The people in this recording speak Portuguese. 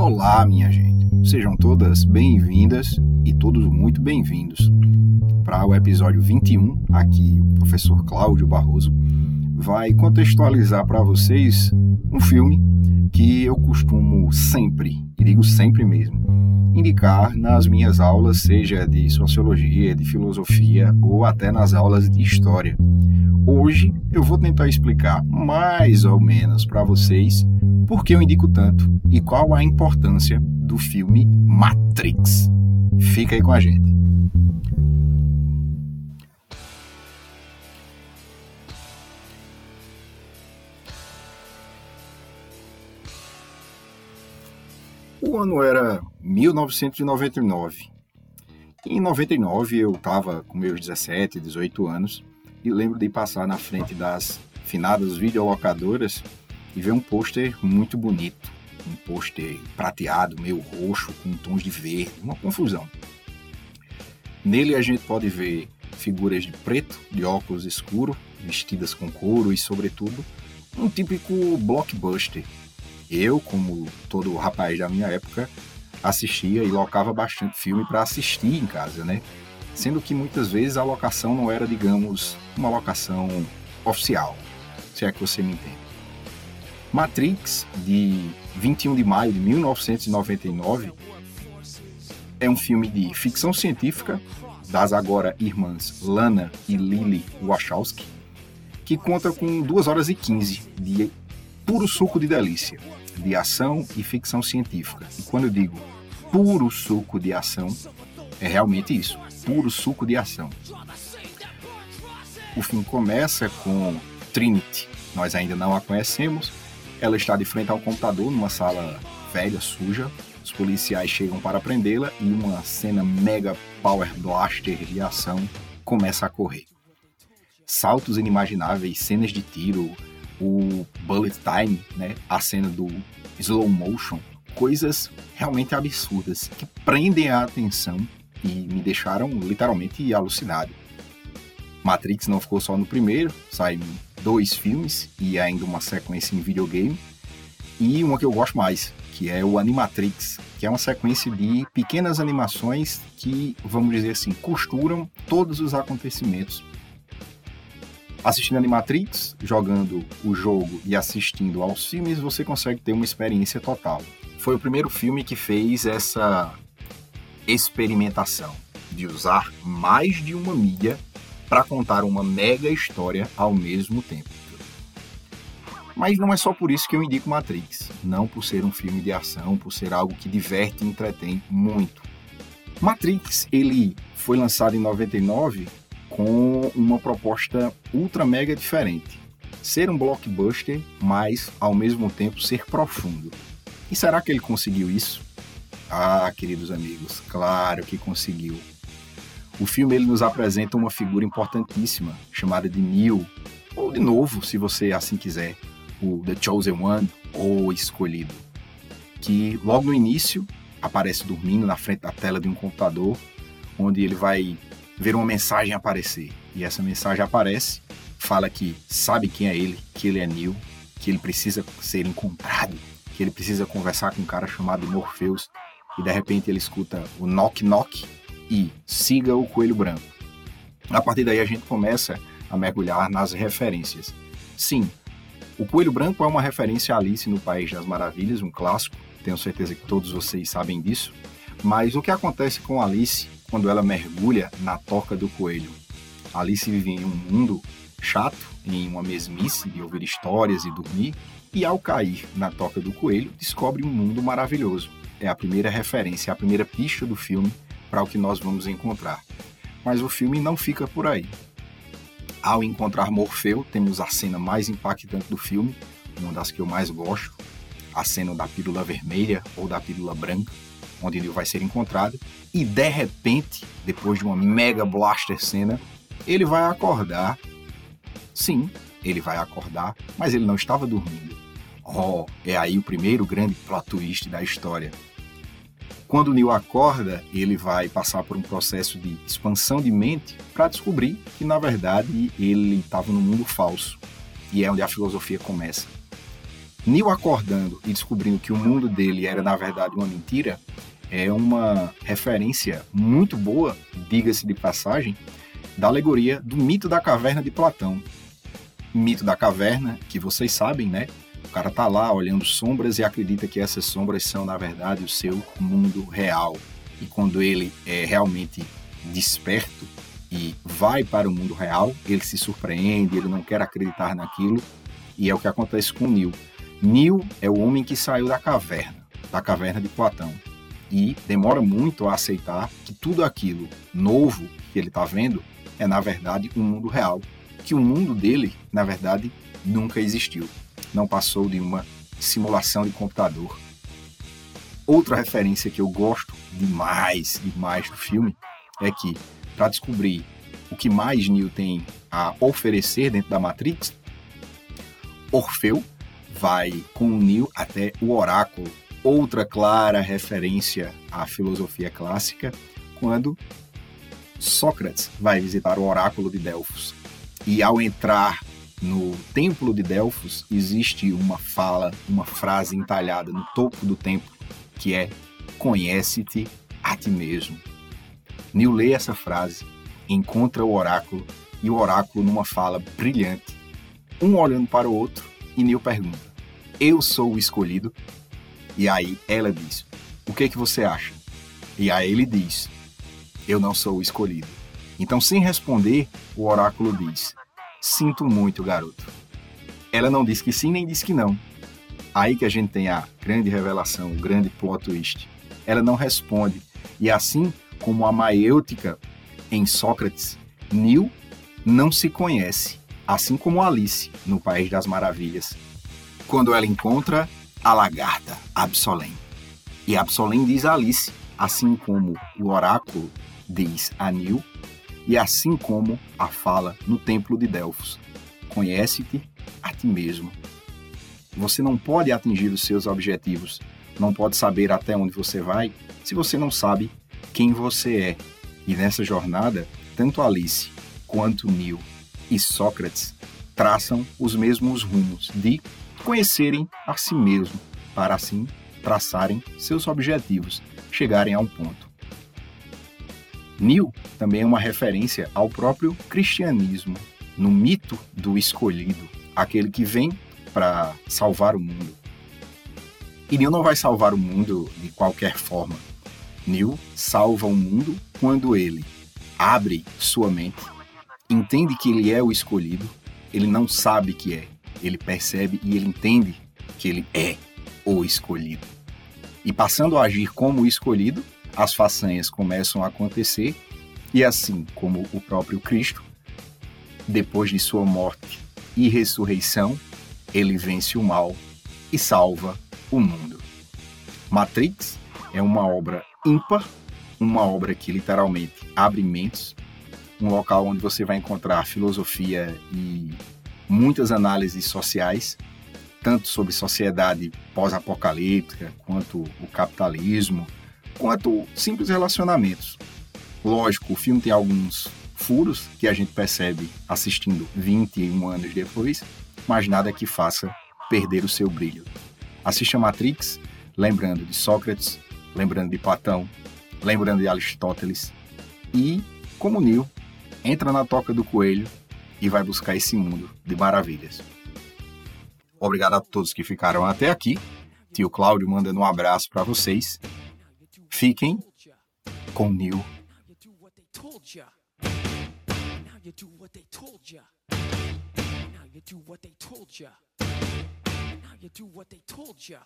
Olá, minha gente. Sejam todas bem-vindas e todos muito bem-vindos para o episódio 21. Aqui o professor Cláudio Barroso vai contextualizar para vocês um filme que eu costumo sempre, e digo sempre mesmo, indicar nas minhas aulas, seja de sociologia, de filosofia ou até nas aulas de história. Hoje eu vou tentar explicar mais ou menos para vocês por que eu indico tanto e qual a importância do filme Matrix. Fica aí com a gente. O ano era 1999. Em 99 eu estava com meus 17, 18 anos e lembro de passar na frente das finadas videolocadoras e ver um pôster muito bonito. Um pôster prateado, meio roxo, com tons de verde, uma confusão. Nele a gente pode ver figuras de preto, de óculos escuro, vestidas com couro e, sobretudo, um típico blockbuster. Eu, como todo rapaz da minha época, assistia e locava bastante filme para assistir em casa, né? Sendo que muitas vezes a locação não era, digamos, uma locação oficial, se é que você me entende. Matrix, de 21 de maio de 1999, é um filme de ficção científica das agora irmãs Lana e Lily Wachowski, que conta com 2 horas e 15 de puro suco de delícia, de ação e ficção científica. E quando eu digo puro suco de ação, é realmente isso, puro suco de ação. O filme começa com Trinity, nós ainda não a conhecemos, ela está de frente ao computador numa sala velha, suja. Os policiais chegam para prendê-la e uma cena mega power blaster de ação começa a correr. Saltos inimagináveis, cenas de tiro, o bullet time, né? a cena do slow motion, coisas realmente absurdas que prendem a atenção e me deixaram literalmente alucinado. Matrix não ficou só no primeiro, saiu dois filmes e ainda uma sequência em videogame. E uma que eu gosto mais, que é o Animatrix, que é uma sequência de pequenas animações que, vamos dizer assim, costuram todos os acontecimentos. Assistindo Animatrix, jogando o jogo e assistindo aos filmes, você consegue ter uma experiência total. Foi o primeiro filme que fez essa experimentação de usar mais de uma mídia para contar uma mega história ao mesmo tempo. Mas não é só por isso que eu indico Matrix, não por ser um filme de ação, por ser algo que diverte e entretém muito. Matrix, ele foi lançado em 99 com uma proposta ultra mega diferente. Ser um blockbuster, mas ao mesmo tempo ser profundo. E será que ele conseguiu isso? Ah, queridos amigos, claro que conseguiu. O filme ele nos apresenta uma figura importantíssima, chamada de Neo, ou de novo, se você assim quiser, o The Chosen One, ou Escolhido, que logo no início aparece dormindo na frente da tela de um computador, onde ele vai ver uma mensagem aparecer. E essa mensagem aparece, fala que sabe quem é ele, que ele é Neo, que ele precisa ser encontrado, que ele precisa conversar com um cara chamado Morpheus, e de repente ele escuta o knock knock e siga o Coelho Branco. A partir daí a gente começa a mergulhar nas referências. Sim, o Coelho Branco é uma referência a Alice no País das Maravilhas, um clássico, tenho certeza que todos vocês sabem disso. Mas o que acontece com Alice quando ela mergulha na toca do coelho? Alice vive em um mundo chato, em uma mesmice de ouvir histórias e dormir, e ao cair na toca do coelho, descobre um mundo maravilhoso. É a primeira referência, a primeira pista do filme para o que nós vamos encontrar. Mas o filme não fica por aí. Ao encontrar Morfeu, temos a cena mais impactante do filme, uma das que eu mais gosto, a cena da pílula vermelha ou da pílula branca, onde ele vai ser encontrado, e de repente, depois de uma mega blaster cena, ele vai acordar. Sim, ele vai acordar, mas ele não estava dormindo. Oh, é aí o primeiro grande plot twist da história. Quando o Neil acorda, ele vai passar por um processo de expansão de mente para descobrir que, na verdade, ele estava num mundo falso. E é onde a filosofia começa. Neil acordando e descobrindo que o mundo dele era na verdade uma mentira é uma referência muito boa, diga-se de passagem, da alegoria do mito da caverna de Platão. Mito da caverna, que vocês sabem, né? Cara tá lá olhando sombras e acredita que essas sombras são, na verdade, o seu mundo real. E quando ele é realmente desperto e vai para o mundo real, ele se surpreende, ele não quer acreditar naquilo, e é o que acontece com Neil. Neil é o homem que saiu da caverna, da caverna de Platão, e demora muito a aceitar que tudo aquilo novo que ele está vendo é, na verdade, um mundo real, que o mundo dele, na verdade, nunca existiu, não passou de uma simulação de computador. Outra referência que eu gosto demais, demais do filme é que, para descobrir o que mais Neo tem a oferecer dentro da Matrix, Orfeu vai com Neo até o oráculo, outra clara referência à filosofia clássica, quando Sócrates vai visitar o oráculo de Delfos. E ao entrar no templo de Delfos, existe uma fala, uma frase entalhada no topo do templo, que é: Conhece-te a ti mesmo. Neil lê essa frase, encontra o oráculo e o oráculo numa fala brilhante, um olhando para o outro, e Neil pergunta: Eu sou o escolhido? E aí ela diz: O que é que você acha? E aí ele diz: Eu não sou o escolhido. Então, sem responder, o oráculo diz: Sinto muito, garoto. Ela não diz que sim nem diz que não. Aí que a gente tem a grande revelação, o grande plot twist. Ela não responde. E assim como a maêutica em Sócrates, Nil não se conhece, assim como Alice no País das Maravilhas, quando ela encontra a lagarta Absolém. E Absolém diz a Alice, assim como o oráculo diz a Nil, e assim como a fala no Templo de Delfos: Conhece-te a ti mesmo. Você não pode atingir os seus objetivos, não pode saber até onde você vai, se você não sabe quem você é. E nessa jornada, tanto Alice quanto Neil e Sócrates traçam os mesmos rumos de conhecerem a si mesmo, para assim traçarem seus objetivos, chegarem a um ponto. Neil também é uma referência ao próprio cristianismo, no mito do escolhido, aquele que vem para salvar o mundo. E Neil não vai salvar o mundo de qualquer forma, Neil salva o mundo quando ele abre sua mente, entende que ele é o escolhido, ele não sabe que é, ele percebe e ele entende que ele é o escolhido. E passando a agir como o escolhido, as façanhas começam a acontecer, e assim como o próprio Cristo, depois de sua morte e ressurreição, ele vence o mal e salva o mundo. Matrix é uma obra ímpar, uma obra que literalmente abre mentes, um local onde você vai encontrar filosofia e muitas análises sociais, tanto sobre sociedade pós-apocalíptica, quanto o capitalismo, quanto simples relacionamentos. Lógico, o filme tem alguns furos que a gente percebe assistindo 21 anos depois, mas nada que faça perder o seu brilho. Assista Matrix, lembrando de Sócrates, lembrando de Platão, lembrando de Aristóteles. E, como Neil, entra na toca do coelho e vai buscar esse mundo de maravilhas. Obrigado a todos que ficaram até aqui. Tio Cláudio mandando um abraço para vocês. Fiquem com Neil. Now you do what they told ya.